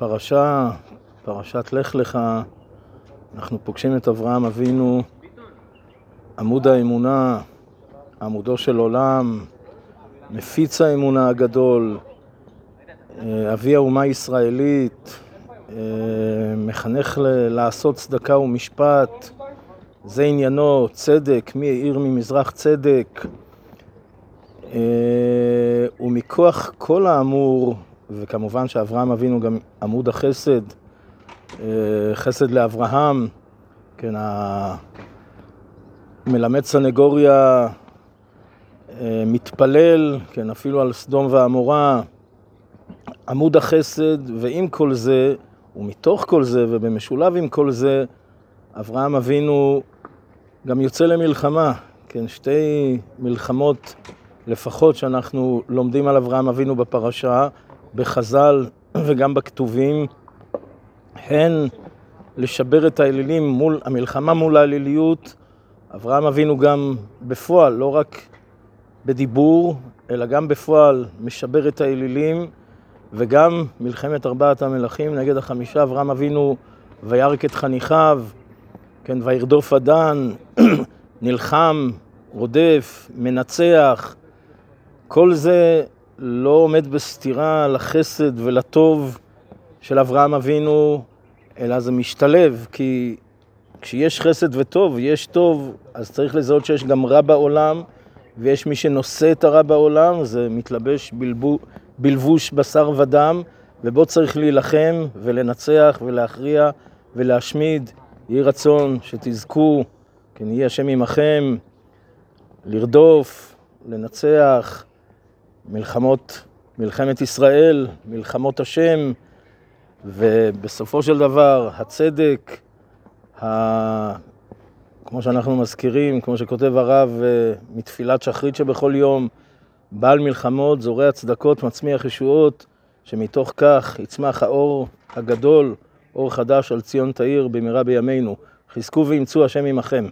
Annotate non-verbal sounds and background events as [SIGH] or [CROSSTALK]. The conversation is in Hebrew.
בפרשה, פרשת לך לך, אנחנו פוגשים את אברהם אבינו, עמוד האמונה, עמודו של עולם, מפיץ האמונה הגדול, אה, אבי האומה הישראלית, אה, מחנך לעשות צדקה ומשפט, זה עניינו, צדק, מי העיר ממזרח צדק. אה, ומכוח כל האמור, וכמובן שאברהם אבינו גם עמוד החסד, חסד לאברהם, כן, מלמד סנגוריה, מתפלל, כן, אפילו על סדום ועמורה, עמוד החסד, ועם כל זה, ומתוך כל זה, ובמשולב עם כל זה, אברהם אבינו גם יוצא למלחמה, כן, שתי מלחמות לפחות שאנחנו לומדים על אברהם אבינו בפרשה, בחז"ל וגם בכתובים, הן לשבר את האלילים מול, המלחמה מול האליליות, אברהם אבינו גם בפועל, לא רק בדיבור, אלא גם בפועל משבר את האלילים, וגם מלחמת ארבעת המלכים נגד החמישה, אברהם אבינו וירק את חניכיו, כן, וירדוף אדן, [CLEARS THROAT] נלחם, רודף, מנצח, כל זה לא עומד בסתירה לחסד ולטוב של אברהם אבינו, אלא זה משתלב, כי כשיש חסד וטוב, יש טוב, אז צריך לזהות שיש גם רע בעולם, ויש מי שנושא את הרע בעולם, זה מתלבש בלבו, בלבוש בשר ודם, ובו צריך להילחם ולנצח ולהכריע ולהשמיד. יהי רצון שתזכו, כן יהי השם עמכם, לרדוף, לנצח, מלחמות, מלחמת ישראל, מלחמות השם, ובסופו של דבר הצדק, ה... כמו שאנחנו מזכירים, כמו שכותב הרב אה, מתפילת שחרית שבכל יום, בעל מלחמות, זורע צדקות, מצמיח ישועות, שמתוך כך יצמח האור הגדול, אור חדש על ציון תאיר במהרה בימינו. חזקו ואמצו השם עמכם.